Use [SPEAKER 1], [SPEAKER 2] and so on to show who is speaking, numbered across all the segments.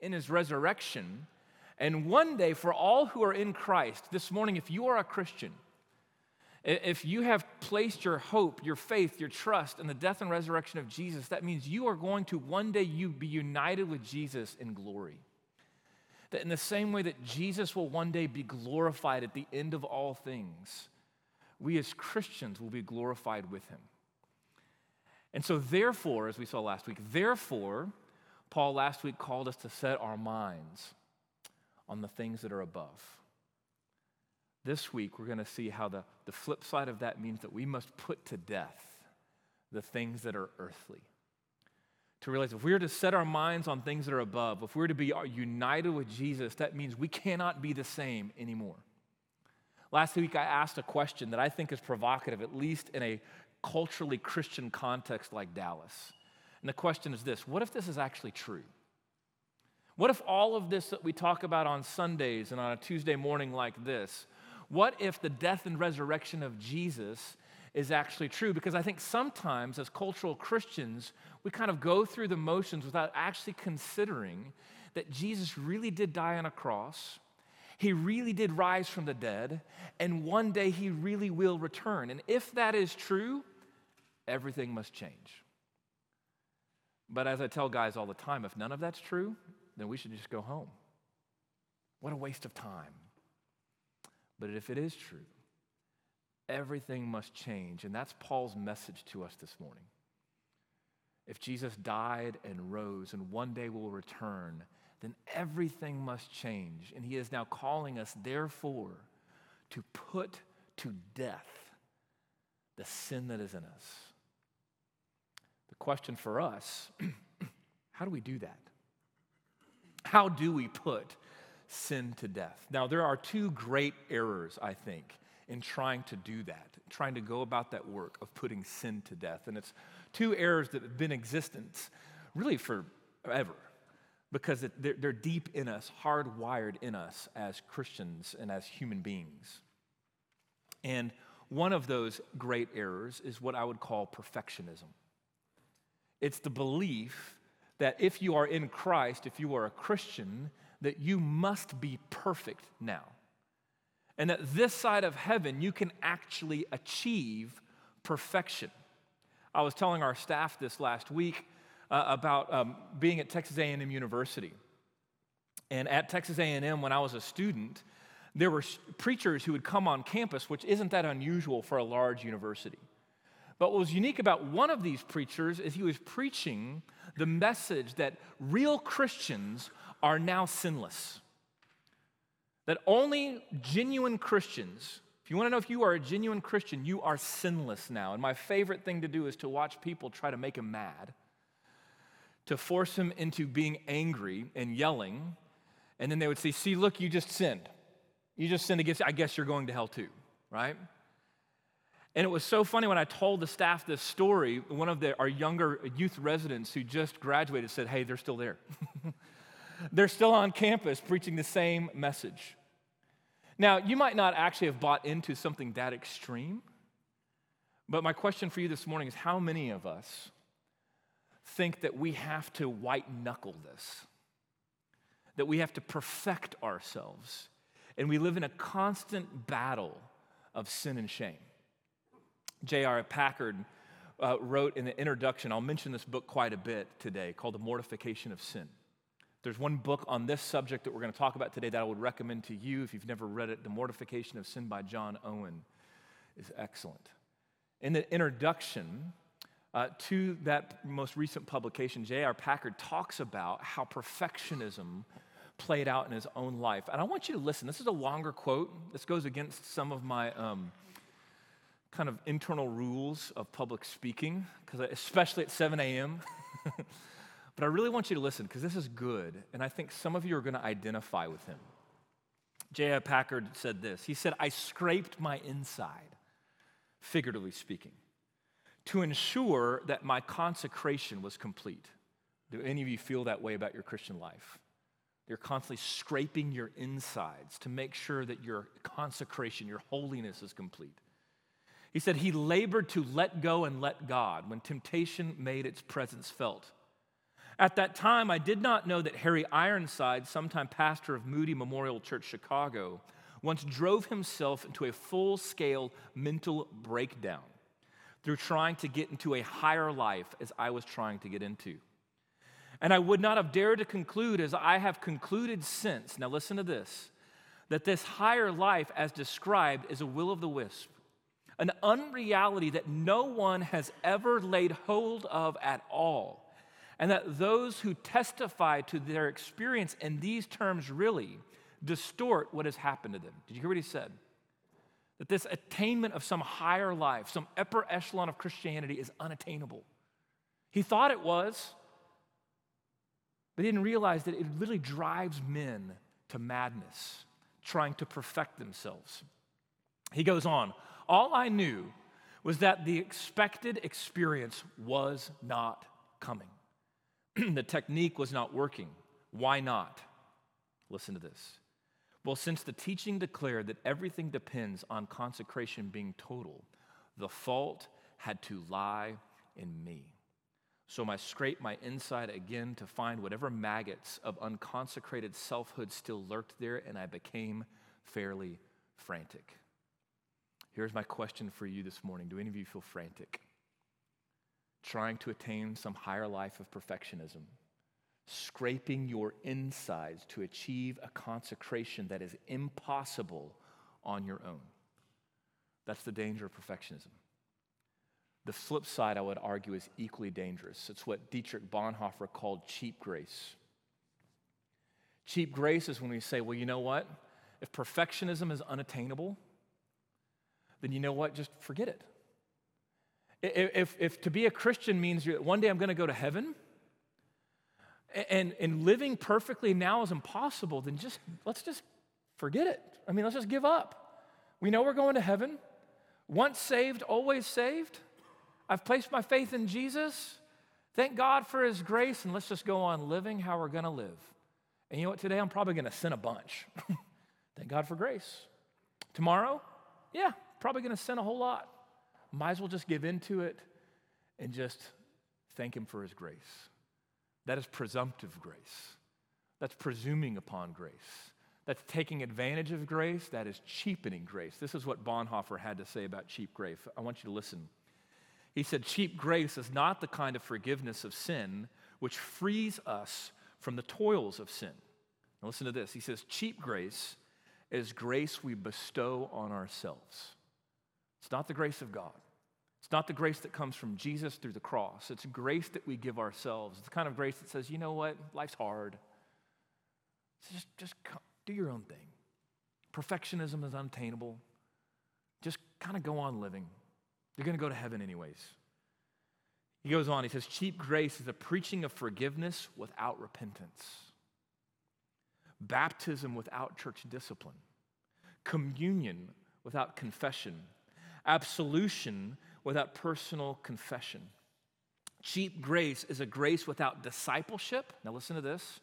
[SPEAKER 1] in his resurrection. And one day, for all who are in Christ, this morning, if you are a Christian, if you have placed your hope, your faith, your trust in the death and resurrection of Jesus, that means you are going to one day you be united with Jesus in glory. That in the same way that Jesus will one day be glorified at the end of all things, we as Christians will be glorified with him. And so, therefore, as we saw last week, therefore, Paul last week called us to set our minds on the things that are above. This week, we're going to see how the, the flip side of that means that we must put to death the things that are earthly. To realize if we are to set our minds on things that are above, if we're to be united with Jesus, that means we cannot be the same anymore. Last week, I asked a question that I think is provocative, at least in a culturally Christian context like Dallas. And the question is this what if this is actually true? What if all of this that we talk about on Sundays and on a Tuesday morning like this, what if the death and resurrection of Jesus is actually true? Because I think sometimes as cultural Christians, we kind of go through the motions without actually considering that Jesus really did die on a cross he really did rise from the dead, and one day he really will return. And if that is true, everything must change. But as I tell guys all the time, if none of that's true, then we should just go home. What a waste of time. But if it is true, everything must change. And that's Paul's message to us this morning. If Jesus died and rose and one day will return, then everything must change. And he is now calling us, therefore, to put to death the sin that is in us. The question for us how do we do that? How do we put sin to death? Now, there are two great errors, I think, in trying to do that, trying to go about that work of putting sin to death. And it's two errors that have been existence really forever because they're deep in us, hardwired in us as Christians and as human beings. And one of those great errors is what I would call perfectionism. It's the belief that if you are in Christ, if you are a Christian, that you must be perfect now. And that this side of heaven, you can actually achieve perfection. I was telling our staff this last week uh, about um, being at Texas A&M University. And at Texas A&M, when I was a student, there were preachers who would come on campus, which isn't that unusual for a large university. But what was unique about one of these preachers is he was preaching the message that real Christians are now sinless. That only genuine Christians, if you want to know if you are a genuine Christian, you are sinless now. And my favorite thing to do is to watch people try to make him mad to force him into being angry and yelling. And then they would say, See, look, you just sinned. You just sinned against, I guess you're going to hell too, right? And it was so funny when I told the staff this story, one of the, our younger youth residents who just graduated said, Hey, they're still there. they're still on campus preaching the same message. Now, you might not actually have bought into something that extreme, but my question for you this morning is how many of us think that we have to white knuckle this, that we have to perfect ourselves, and we live in a constant battle of sin and shame. J.I. Packer uh, wrote in the introduction, I'll mention this book quite a bit today, called The Mortification of Sin. There's one book on this subject that we're going to talk about today that I would recommend to you if you've never read it. The Mortification of Sin by John Owen is excellent. In the introduction, uh, to that most recent publication, J.I. Packer talks about how perfectionism played out in his own life. And I want you to listen. This is a longer quote. This goes against some of my um, kind of internal rules of public speaking, because especially at 7 a.m. but I really want you to listen because this is good, and I think some of you are going to identify with him. J.I. Packer said this. He said, I scraped my inside, figuratively speaking to ensure that my consecration was complete. Do any of you feel that way about your Christian life? You're constantly scraping your insides to make sure that your consecration, your holiness is complete. He said he labored to let go and let God when temptation made its presence felt. At that time, I did not know that Harry Ironside, sometime pastor of Moody Memorial Church, Chicago, once drove himself into a full scale mental breakdown through trying to get into a higher life as I was trying to get into. And I would not have dared to conclude, as I have concluded since, now listen to this, that this higher life, as described, is a will o' the wisp, an unreality that no one has ever laid hold of at all and that those who testify to their experience in these terms really distort what has happened to them. Did you hear what he said? That this attainment of some higher life, some upper echelon of Christianity is unattainable. He thought it was, but he didn't realize that it literally drives men to madness, trying to perfect themselves. He goes on, all I knew was that the expected experience was not coming. the technique was not working. Why not? Listen to this. Well, since the teaching declared that everything depends on consecration being total, the fault had to lie in me. So I scraped my inside again to find whatever maggots of unconsecrated selfhood still lurked there, and I became fairly frantic. Here's my question for you this morning Do any of you feel frantic? trying to attain some higher life of perfectionism, scraping your insides to achieve a consecration that is impossible on your own. That's the danger of perfectionism. The flip side, I would argue, is equally dangerous. It's what Dietrich Bonhoeffer called cheap grace. Cheap grace is when we say, well, you know what? If perfectionism is unattainable, then you know what? Just forget it. If, if to be a Christian means one day I'm going to go to heaven, and, and living perfectly now is impossible, then just let's just forget it. I mean, let's just give up. We know we're going to heaven. Once saved, always saved. I've placed my faith in Jesus. Thank God for his grace, and let's just go on living how we're going to live. And you know what? Today I'm probably going to sin a bunch. Thank God for grace. Tomorrow, yeah, probably going to sin a whole lot. Might as well just give into it and just thank Him for His grace. That is presumptive grace. That's presuming upon grace. That's taking advantage of grace. That is cheapening grace. This is what Bonhoeffer had to say about cheap grace. I want you to listen. He said, Cheap grace is not the kind of forgiveness of sin which frees us from the toils of sin. Now, listen to this. He says, Cheap grace is grace we bestow on ourselves. It's not the grace of God. It's not the grace that comes from Jesus through the cross. It's grace that we give ourselves. It's the kind of grace that says, you know what? Life's hard. just, just do your own thing. Perfectionism is unattainable. Just kind of go on living. You're going to go to heaven anyways. He goes on, he says, cheap grace is a preaching of forgiveness without repentance, baptism without church discipline, communion without confession absolution without personal confession. Cheap grace is a grace without discipleship. Now, listen to this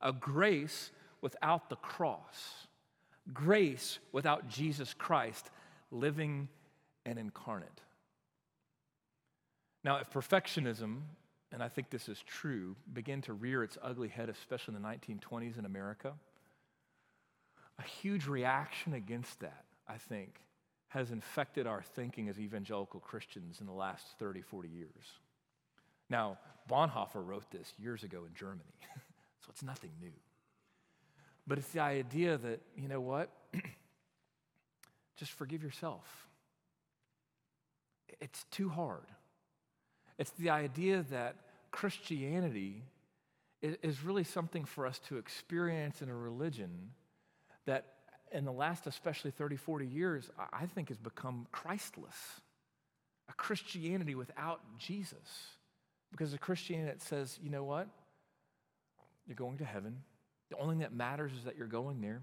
[SPEAKER 1] a grace without the cross, grace without Jesus Christ living and incarnate. Now, if perfectionism, and I think this is true, began to rear its ugly head, especially in the 1920s in America, a huge reaction against that, I think, has infected our thinking as evangelical Christians in the last 30, 40 years. Now, Bonhoeffer wrote this years ago in Germany, so it's nothing new. But it's the idea that, you know what? Just forgive yourself. It's too hard. It's the idea that Christianity is really something for us to experience in a religion that in the last especially 30, 40 years, I think has become Christless. A Christianity without Jesus. Because a Christianity that says, you know what? You're going to heaven. The only thing that matters is that you're going there.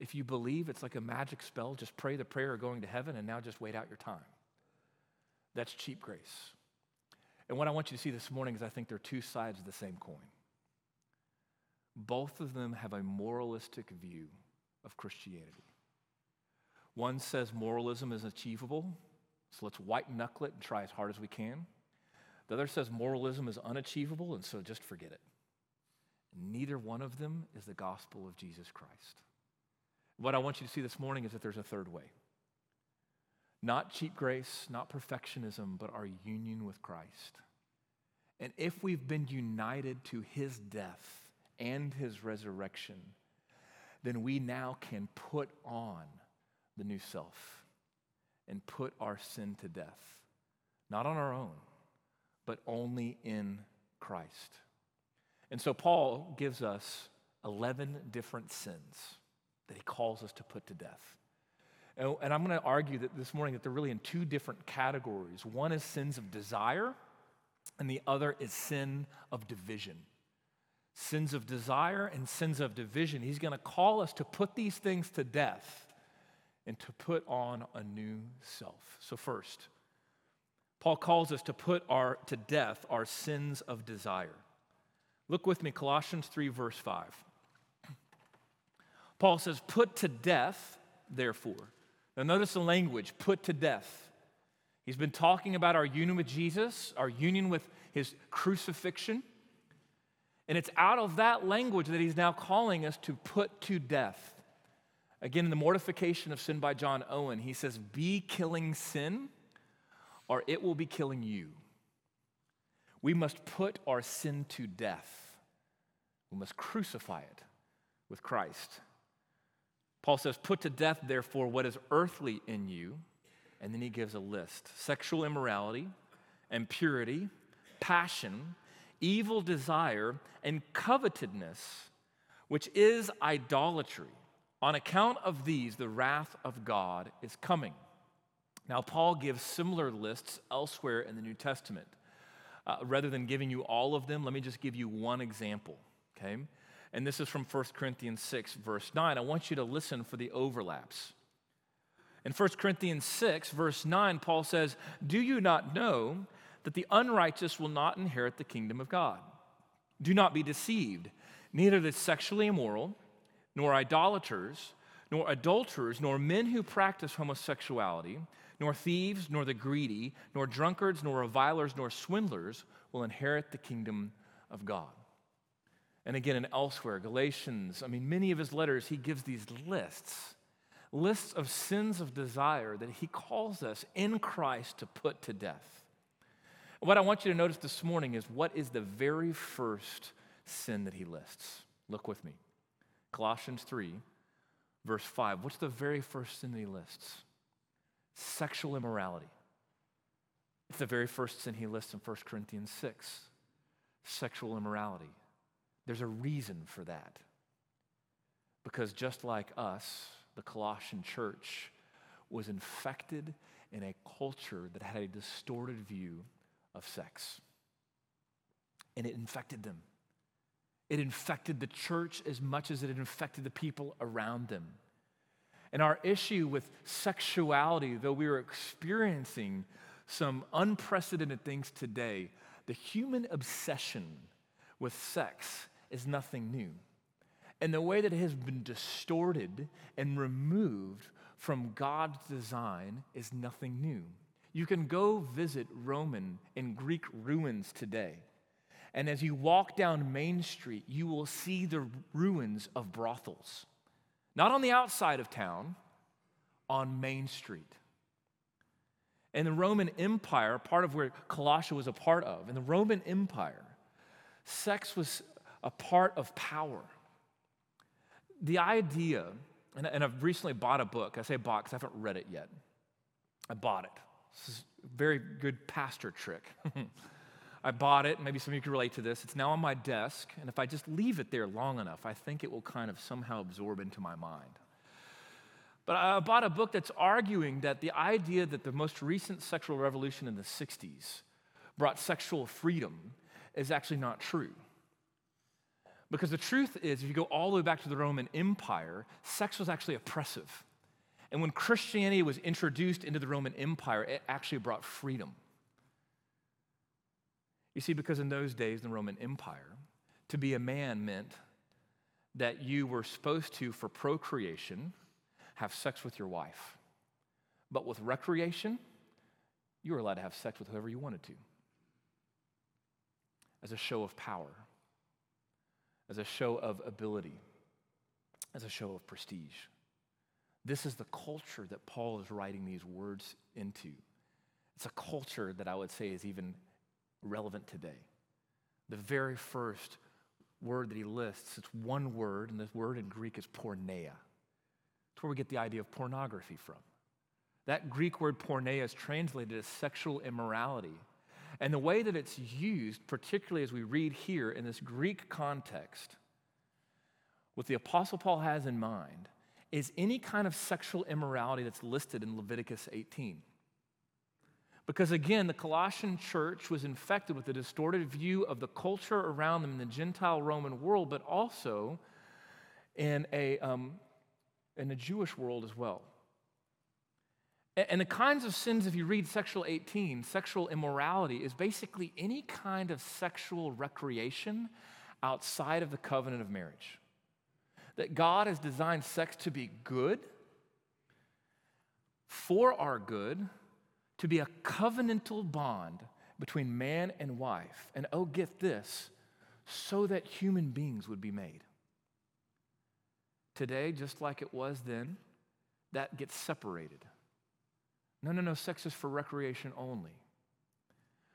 [SPEAKER 1] If you believe it's like a magic spell, just pray the prayer of going to heaven and now just wait out your time. That's cheap grace. And what I want you to see this morning is I think they're two sides of the same coin. Both of them have a moralistic view of Christianity. One says moralism is achievable, so let's white knuckle it and try as hard as we can. The other says moralism is unachievable, and so just forget it. Neither one of them is the gospel of Jesus Christ. What I want you to see this morning is that there's a third way. Not cheap grace, not perfectionism, but our union with Christ. And if we've been united to his death and his resurrection, then we now can put on the new self and put our sin to death. Not on our own, but only in Christ. And so Paul gives us 11 different sins that he calls us to put to death. And I'm going to argue that this morning that they're really in two different categories. One is sins of desire, and the other is sin of division. Sins of desire and sins of division. He's going to call us to put these things to death and to put on a new self. So, first, Paul calls us to put our, to death our sins of desire. Look with me, Colossians 3, verse 5. Paul says, Put to death, therefore. Now, notice the language put to death. He's been talking about our union with Jesus, our union with his crucifixion. And it's out of that language that he's now calling us to put to death. Again, in the mortification of sin by John Owen, he says, Be killing sin, or it will be killing you. We must put our sin to death. We must crucify it with Christ. Paul says, Put to death, therefore, what is earthly in you. And then he gives a list sexual immorality, impurity, passion, evil desire, and covetousness, which is idolatry. On account of these, the wrath of God is coming. Now, Paul gives similar lists elsewhere in the New Testament. Uh, rather than giving you all of them, let me just give you one example, okay? And this is from 1 Corinthians 6, verse 9. I want you to listen for the overlaps. In 1 Corinthians 6, verse 9, Paul says, Do you not know that the unrighteous will not inherit the kingdom of God? Do not be deceived. Neither the sexually immoral, nor idolaters, nor adulterers, nor men who practice homosexuality, nor thieves, nor the greedy, nor drunkards, nor revilers, nor swindlers will inherit the kingdom of God. And again, and elsewhere, Galatians, I mean, many of his letters, he gives these lists, lists of sins of desire that he calls us in Christ to put to death. What I want you to notice this morning is what is the very first sin that he lists? Look with me. Colossians 3, verse 5. What's the very first sin that he lists? Sexual immorality. It's the very first sin he lists in 1 Corinthians 6 sexual immorality. There's a reason for that. Because just like us, the Colossian church was infected in a culture that had a distorted view of sex. And it infected them. It infected the church as much as it infected the people around them. And our issue with sexuality, though we are experiencing some unprecedented things today, the human obsession with sex is nothing new. And the way that it has been distorted and removed from God's design is nothing new. You can go visit Roman and Greek ruins today. And as you walk down Main Street, you will see the ruins of brothels. Not on the outside of town, on Main Street. In the Roman Empire, part of where Colossia was a part of, in the Roman Empire, sex was a part of power. The idea, and, and I've recently bought a book. I say bought because I haven't read it yet. I bought it. This is a very good pastor trick. I bought it. Maybe some of you can relate to this. It's now on my desk, and if I just leave it there long enough, I think it will kind of somehow absorb into my mind. But I bought a book that's arguing that the idea that the most recent sexual revolution in the 60s brought sexual freedom is actually not true. Because the truth is, if you go all the way back to the Roman Empire, sex was actually oppressive. And when Christianity was introduced into the Roman Empire, it actually brought freedom. You see, because in those days, in the Roman Empire, to be a man meant that you were supposed to, for procreation, have sex with your wife. But with recreation, you were allowed to have sex with whoever you wanted to. as a show of power, as a show of ability, as a show of prestige. This is the culture that Paul is writing these words into. It's a culture that I would say is even relevant today. The very first word that he lists, it's one word, and the word in Greek is porneia. It's where we get the idea of pornography from. That Greek word porneia is translated as sexual immorality. And the way that it's used, particularly as we read here in this Greek context, what the Apostle Paul has in mind is any kind of sexual immorality that's listed in Leviticus 18. Because again, the Colossian church was infected with a distorted view of the culture around them in the Gentile Roman world, but also in a, um, in a Jewish world as well. And the kinds of sins, if you read sexual 18, sexual immorality is basically any kind of sexual recreation outside of the covenant of marriage. That God has designed sex to be good, for our good, to be a covenantal bond between man and wife. And oh, get this, so that human beings would be made. Today, just like it was then, that gets separated. No, no, no, sex is for recreation only.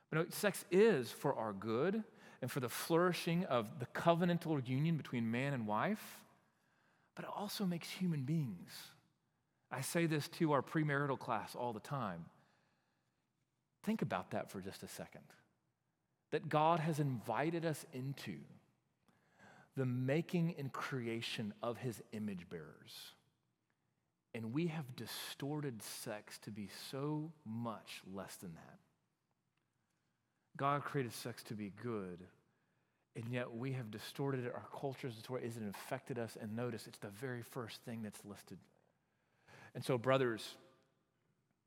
[SPEAKER 1] But no, sex is for our good and for the flourishing of the covenantal union between man and wife, but it also makes human beings. I say this to our premarital class all the time. Think about that for just a second. That God has invited us into the making and creation of his image bearers. And we have distorted sex to be so much less than that. God created sex to be good, and yet we have distorted it. Our culture is distorted. It infected us. And notice, it's the very first thing that's listed. And so, brothers,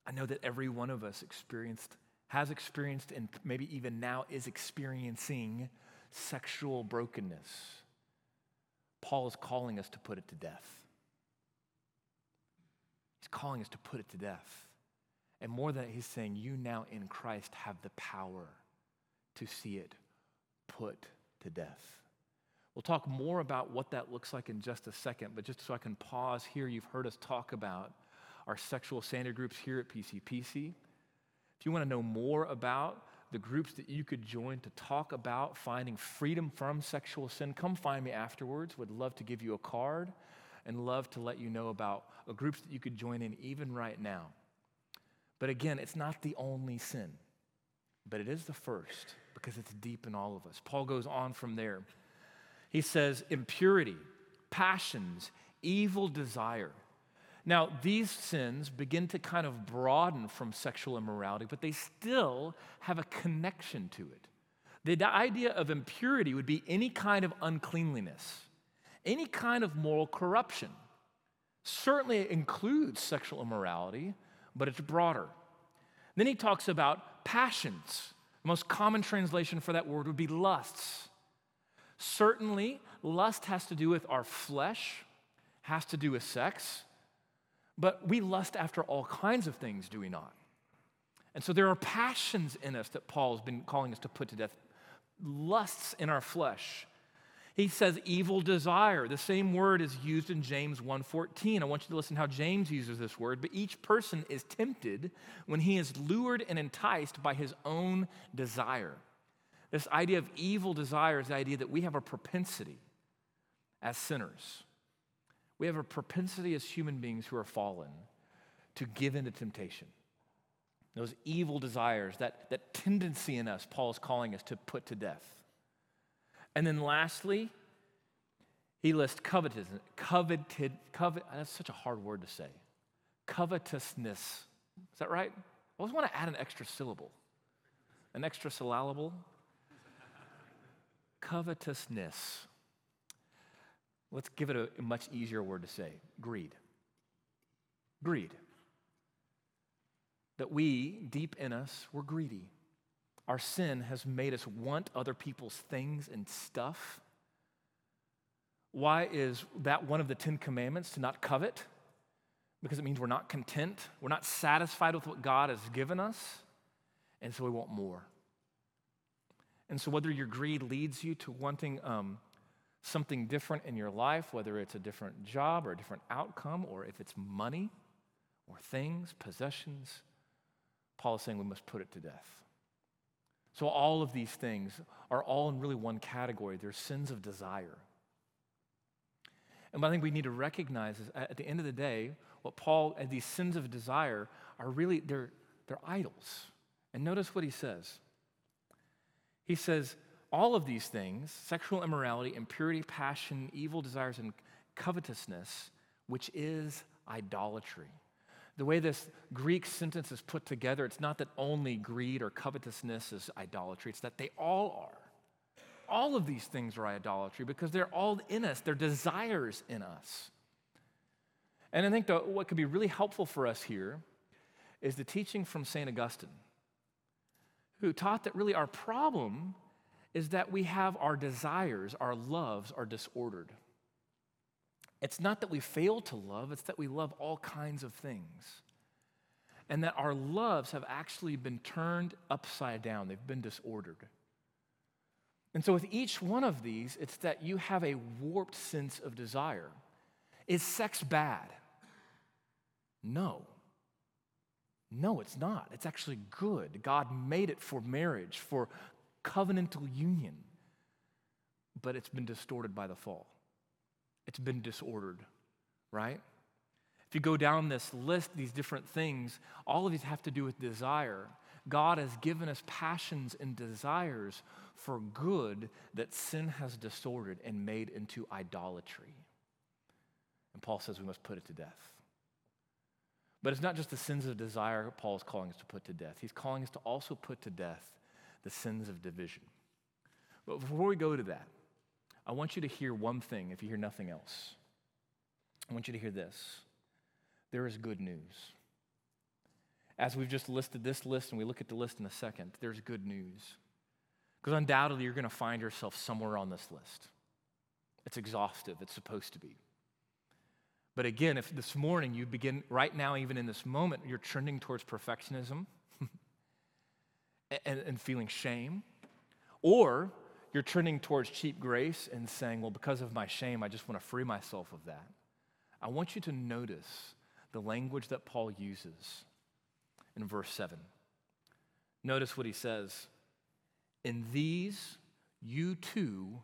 [SPEAKER 1] I know that every one of us experienced, has experienced, and maybe even now is experiencing sexual brokenness. Paul is calling us to put it to death. He's calling us to put it to death. And more than that, he's saying, You now in Christ have the power to see it put to death. We'll talk more about what that looks like in just a second, but just so I can pause here, you've heard us talk about our sexual standard groups here at PCPC. If you want to know more about the groups that you could join to talk about finding freedom from sexual sin, come find me afterwards. Would love to give you a card and love to let you know about groups that you could join in even right now. But again, it's not the only sin, but it is the first because it's deep in all of us. Paul goes on from there. He says, impurity, passions, evil desire. Now, these sins begin to kind of broaden from sexual immorality, but they still have a connection to it. The idea of impurity would be any kind of uncleanliness any kind of moral corruption. Certainly includes sexual immorality, but it's broader. Then he talks about passions. The most common translation for that word would be lusts. Certainly, lust has to do with our flesh, has to do with sex, but we lust after all kinds of things, do we not? And so there are passions in us that Paul's been calling us to put to death, lusts in our flesh. He says evil desire. The same word is used in James 1:14. I want you to listen how James uses this word, but each person is tempted when he is lured and enticed by his own desire. This idea of evil desire is the idea that we have a propensity as sinners. We have a propensity as human beings who are fallen to give in to temptation. Those evil desires, that, that tendency in us, Paul is calling us to put to death. And then lastly, he lists covetousness. Coveted, covet, that's such a hard word to say. Covetousness. Is that right? I always want to add an extra syllable, an extra syllable. Covetousness. Let's give it a, a much easier word to say greed. Greed. That we, deep in us, we're greedy. Our sin has made us want other people's things and stuff. Why is that one of the Ten Commandments to not covet? Because it means we're not content, we're not satisfied with what God has given us, and so we want more. And so, whether your greed leads you to wanting um, something different in your life, whether it's a different job or a different outcome, or if it's money or things, possessions, Paul is saying we must put it to death. So, all of these things are all in really one category. They're sins of desire. And what I think we need to recognize is at the end of the day, what Paul, and these sins of desire are really, they're, they're idols. And notice what he says. He says, all of these things sexual immorality, impurity, passion, evil desires, and covetousness, which is idolatry. The way this Greek sentence is put together, it's not that only greed or covetousness is idolatry, it's that they all are. All of these things are idolatry because they're all in us, they're desires in us. And I think the, what could be really helpful for us here is the teaching from St. Augustine, who taught that really our problem is that we have our desires, our loves are disordered. It's not that we fail to love, it's that we love all kinds of things. And that our loves have actually been turned upside down, they've been disordered. And so, with each one of these, it's that you have a warped sense of desire. Is sex bad? No. No, it's not. It's actually good. God made it for marriage, for covenantal union. But it's been distorted by the fall. It's been disordered, right? If you go down this list, these different things, all of these have to do with desire. God has given us passions and desires for good that sin has distorted and made into idolatry. And Paul says we must put it to death. But it's not just the sins of desire Paul is calling us to put to death. He's calling us to also put to death the sins of division. But before we go to that, I want you to hear one thing if you hear nothing else. I want you to hear this there is good news. As we've just listed this list, and we look at the list in a second, there's good news. Because undoubtedly, you're going to find yourself somewhere on this list. It's exhaustive, it's supposed to be. But again, if this morning you begin, right now, even in this moment, you're trending towards perfectionism and, and feeling shame, or you're turning towards cheap grace and saying, well, because of my shame, I just want to free myself of that. I want you to notice the language that Paul uses in verse 7. Notice what he says In these you too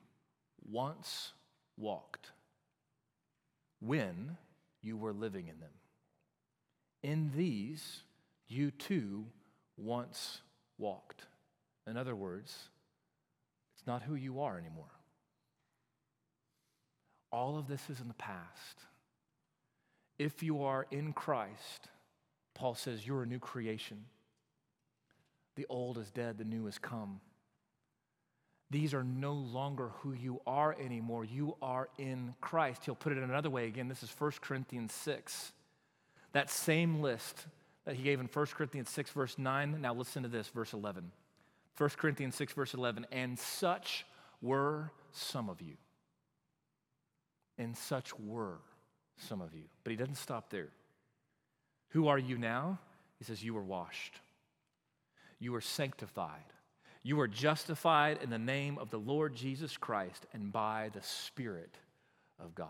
[SPEAKER 1] once walked when you were living in them. In these you too once walked. In other words, it's not who you are anymore. All of this is in the past. If you are in Christ, Paul says you're a new creation. The old is dead, the new has come. These are no longer who you are anymore. You are in Christ. He'll put it in another way again. This is 1 Corinthians 6. That same list that he gave in 1 Corinthians 6, verse 9. Now listen to this, verse 11. 1 Corinthians 6, verse 11. And such were some of you. And such were some of you. But he doesn't stop there. Who are you now? He says, You were washed, you were sanctified, you were justified in the name of the Lord Jesus Christ and by the Spirit of God.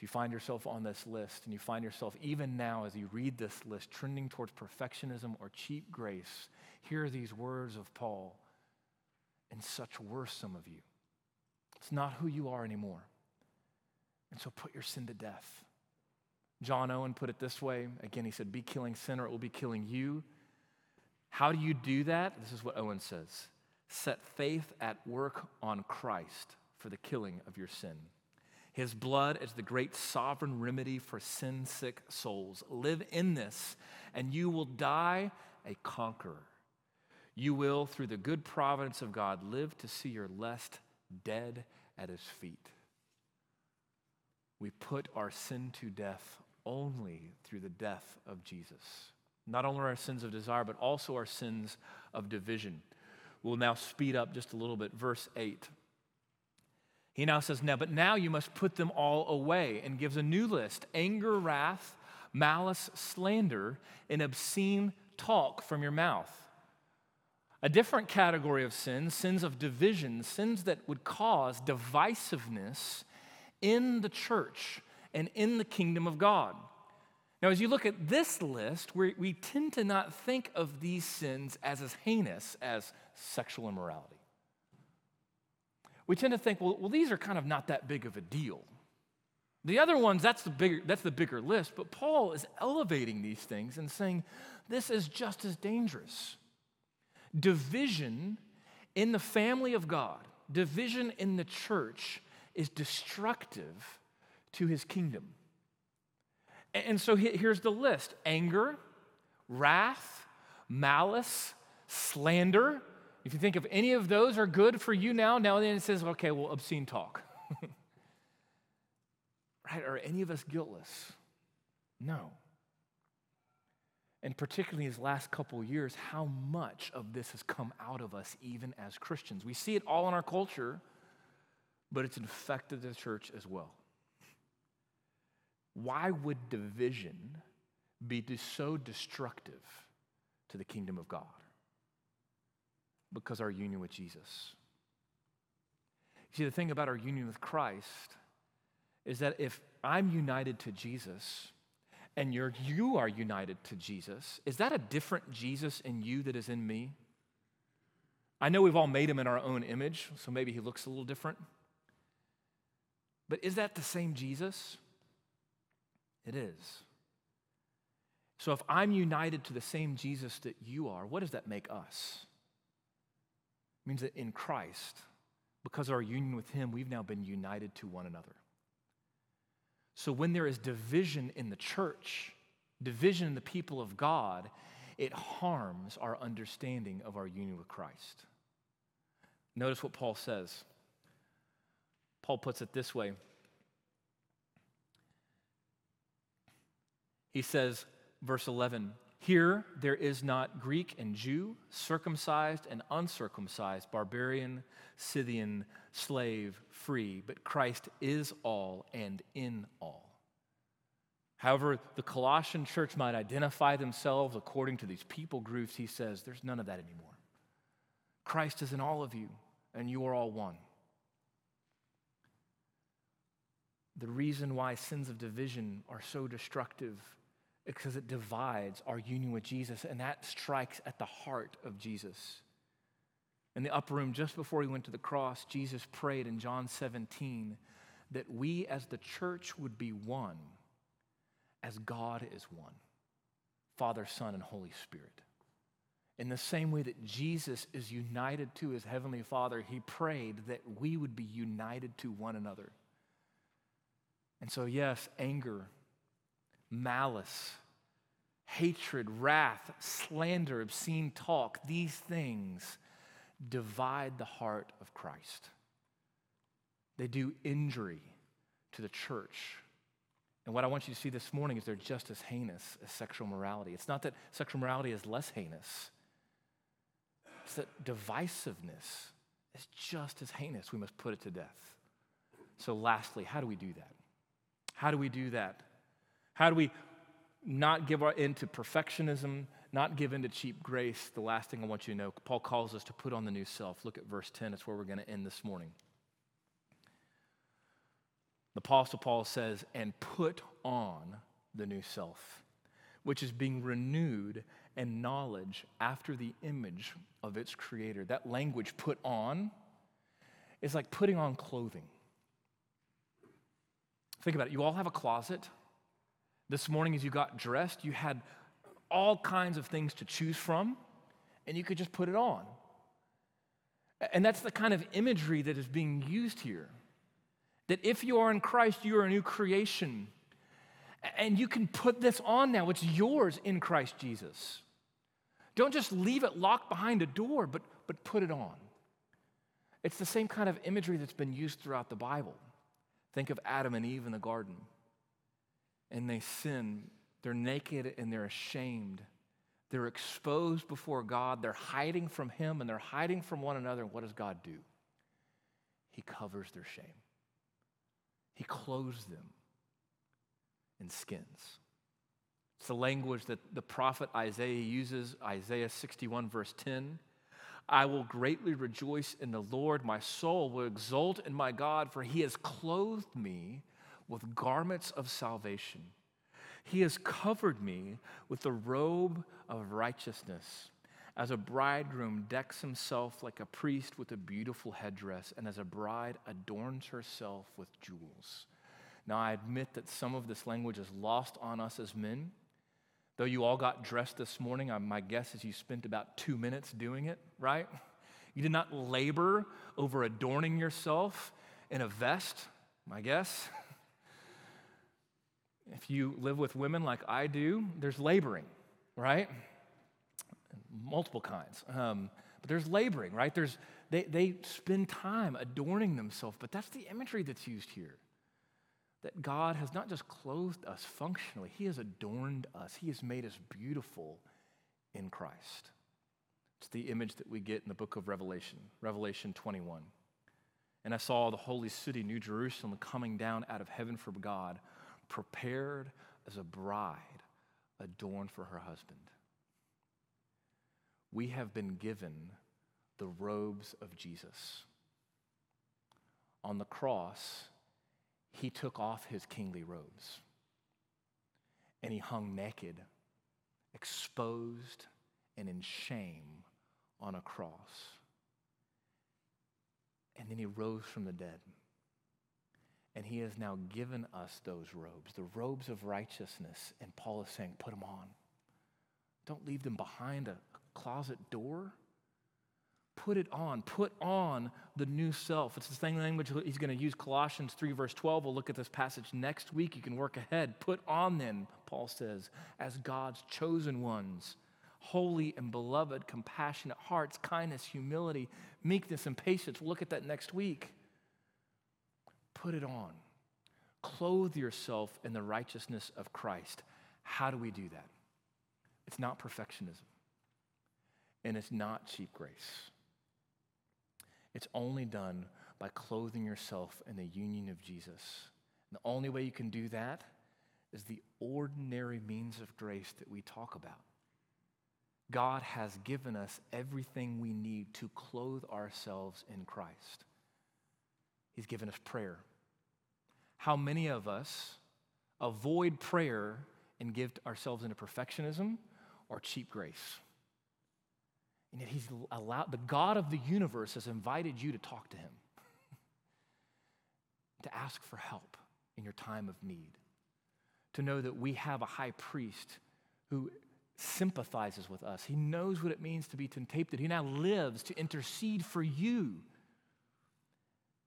[SPEAKER 1] If you find yourself on this list and you find yourself, even now as you read this list, trending towards perfectionism or cheap grace, hear these words of Paul. And such were some of you. It's not who you are anymore. And so put your sin to death. John Owen put it this way. Again, he said, Be killing sin or it will be killing you. How do you do that? This is what Owen says Set faith at work on Christ for the killing of your sin. His blood is the great sovereign remedy for sin sick souls. Live in this, and you will die a conqueror. You will, through the good providence of God, live to see your lest dead at his feet. We put our sin to death only through the death of Jesus. Not only our sins of desire, but also our sins of division. We'll now speed up just a little bit. Verse 8. He now says, Now, but now you must put them all away, and gives a new list anger, wrath, malice, slander, and obscene talk from your mouth. A different category of sins, sins of division, sins that would cause divisiveness in the church and in the kingdom of God. Now, as you look at this list, we, we tend to not think of these sins as as heinous as sexual immorality. We tend to think, well, well, these are kind of not that big of a deal. The other ones, that's the bigger, that's the bigger list, but Paul is elevating these things and saying this is just as dangerous. Division in the family of God, division in the church is destructive to his kingdom. And so here's the list anger, wrath, malice, slander. If you think of any of those are good for you now, now then it says, okay, well, obscene talk. right? Are any of us guiltless? No. And particularly these last couple years, how much of this has come out of us even as Christians. We see it all in our culture, but it's infected the church as well. Why would division be so destructive to the kingdom of God? Because our union with Jesus. See, the thing about our union with Christ is that if I'm united to Jesus and you're, you are united to Jesus, is that a different Jesus in you that is in me? I know we've all made him in our own image, so maybe he looks a little different. But is that the same Jesus? It is. So if I'm united to the same Jesus that you are, what does that make us? Means that in Christ, because of our union with Him, we've now been united to one another. So when there is division in the church, division in the people of God, it harms our understanding of our union with Christ. Notice what Paul says. Paul puts it this way He says, verse 11, here there is not Greek and Jew, circumcised and uncircumcised, barbarian, Scythian, slave, free, but Christ is all and in all. However, the Colossian church might identify themselves according to these people groups, he says, there's none of that anymore. Christ is in all of you, and you are all one. The reason why sins of division are so destructive because it divides our union with Jesus, and that strikes at the heart of Jesus. In the upper room, just before he went to the cross, Jesus prayed in John 17 that we as the church would be one as God is one Father, Son, and Holy Spirit. In the same way that Jesus is united to his heavenly Father, he prayed that we would be united to one another. And so, yes, anger malice, hatred, wrath, slander, obscene talk, these things divide the heart of Christ. They do injury to the church. And what I want you to see this morning is they're just as heinous as sexual morality. It's not that sexual morality is less heinous, it's that divisiveness is just as heinous. We must put it to death. So, lastly, how do we do that? How do we do that? How do we not give in to perfectionism, not give in to cheap grace? The last thing I want you to know, Paul calls us to put on the new self. Look at verse 10. It's where we're going to end this morning. The Apostle Paul says, and put on the new self, which is being renewed and knowledge after the image of its creator. That language, put on, is like putting on clothing. Think about it. You all have a closet. This morning, as you got dressed, you had all kinds of things to choose from, and you could just put it on. And that's the kind of imagery that is being used here. That if you are in Christ, you are a new creation. And you can put this on now. It's yours in Christ Jesus. Don't just leave it locked behind a door, but, but put it on. It's the same kind of imagery that's been used throughout the Bible. Think of Adam and Eve in the garden and they sin. They're naked and they're ashamed. They're exposed before God. They're hiding from Him and they're hiding from one another. And what does God do? He covers their shame, He clothes them in skins. It's the language that the prophet Isaiah uses, Isaiah 61, verse 10. I will greatly rejoice in the Lord. My soul will exult in my God, for he has clothed me with garments of salvation. He has covered me with the robe of righteousness. As a bridegroom decks himself like a priest with a beautiful headdress, and as a bride adorns herself with jewels. Now, I admit that some of this language is lost on us as men. Though you all got dressed this morning, my guess is you spent about two minutes doing it, right? You did not labor over adorning yourself in a vest, my guess. If you live with women like I do, there's laboring, right? Multiple kinds. Um, but there's laboring, right? There's, they, they spend time adorning themselves, but that's the imagery that's used here that God has not just clothed us functionally, He has adorned us, He has made us beautiful in Christ. It's the image that we get in the book of Revelation, Revelation 21. And I saw the holy city, New Jerusalem, coming down out of heaven from God, prepared as a bride adorned for her husband. We have been given the robes of Jesus. On the cross, he took off his kingly robes and he hung naked, exposed, and in shame on a cross. And then he rose from the dead. And he has now given us those robes, the robes of righteousness. And Paul is saying, put them on. Don't leave them behind a closet door. Put it on. Put on the new self. It's the same language he's going to use Colossians 3, verse 12. We'll look at this passage next week. You can work ahead. Put on then, Paul says, as God's chosen ones, holy and beloved, compassionate hearts, kindness, humility, meekness, and patience. We'll look at that next week. Put it on. Clothe yourself in the righteousness of Christ. How do we do that? It's not perfectionism, and it's not cheap grace. It's only done by clothing yourself in the union of Jesus. And the only way you can do that is the ordinary means of grace that we talk about. God has given us everything we need to clothe ourselves in Christ. He's given us prayer. How many of us avoid prayer and give ourselves into perfectionism or cheap grace? And yet he's allowed, the God of the universe has invited you to talk to him, to ask for help in your time of need, to know that we have a high priest who sympathizes with us. He knows what it means to be tempted. He now lives to intercede for you.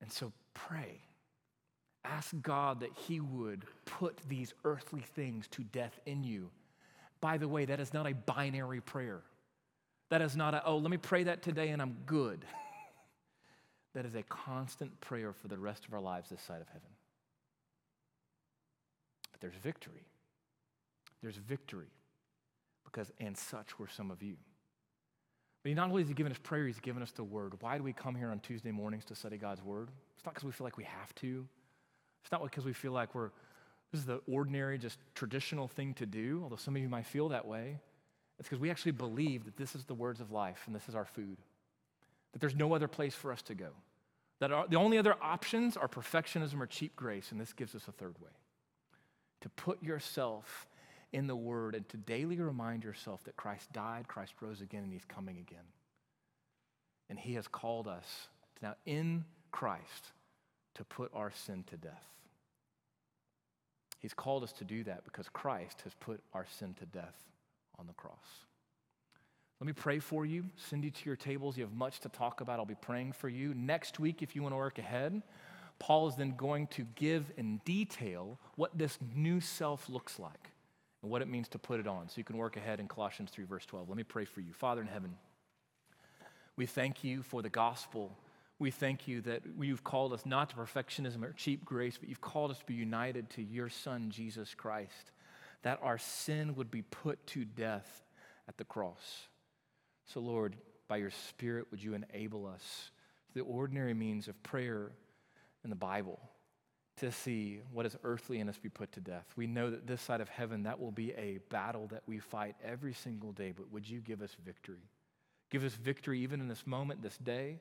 [SPEAKER 1] And so pray. Ask God that He would put these earthly things to death in you. By the way, that is not a binary prayer. That is not a, oh, let me pray that today and I'm good. that is a constant prayer for the rest of our lives this side of heaven. But there's victory. There's victory because, and such were some of you. But he not only has he given us prayer, he's given us the word. Why do we come here on Tuesday mornings to study God's word? It's not because we feel like we have to. It's not because we feel like we're, this is the ordinary, just traditional thing to do, although some of you might feel that way. It's because we actually believe that this is the words of life and this is our food, that there's no other place for us to go, that our, the only other options are perfectionism or cheap grace, and this gives us a third way to put yourself in the Word and to daily remind yourself that Christ died, Christ rose again, and He's coming again. And He has called us to now in Christ to put our sin to death. He's called us to do that because Christ has put our sin to death on the cross. Let me pray for you. Send you to your tables. You have much to talk about. I'll be praying for you. Next week, if you want to work ahead, Paul is then going to give in detail what this new self looks like and what it means to put it on. So you can work ahead in Colossians 3, verse 12. Let me pray for you. Father in heaven, we thank you for the gospel. We thank you that you've called us not to perfectionism or cheap grace, but you've called us to be united to your Son, Jesus Christ that our sin would be put to death at the cross. So, Lord, by your Spirit, would you enable us, through the ordinary means of prayer in the Bible, to see what is earthly in us be put to death? We know that this side of heaven, that will be a battle that we fight every single day, but would you give us victory? Give us victory even in this moment, this day,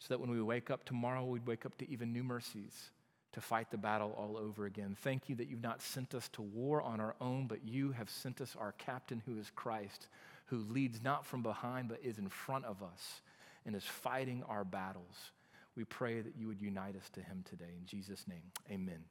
[SPEAKER 1] so that when we wake up tomorrow, we'd wake up to even new mercies to fight the battle all over again. Thank you that you've not sent us to war on our own, but you have sent us our captain who is Christ, who leads not from behind, but is in front of us and is fighting our battles. We pray that you would unite us to him today. In Jesus' name, amen.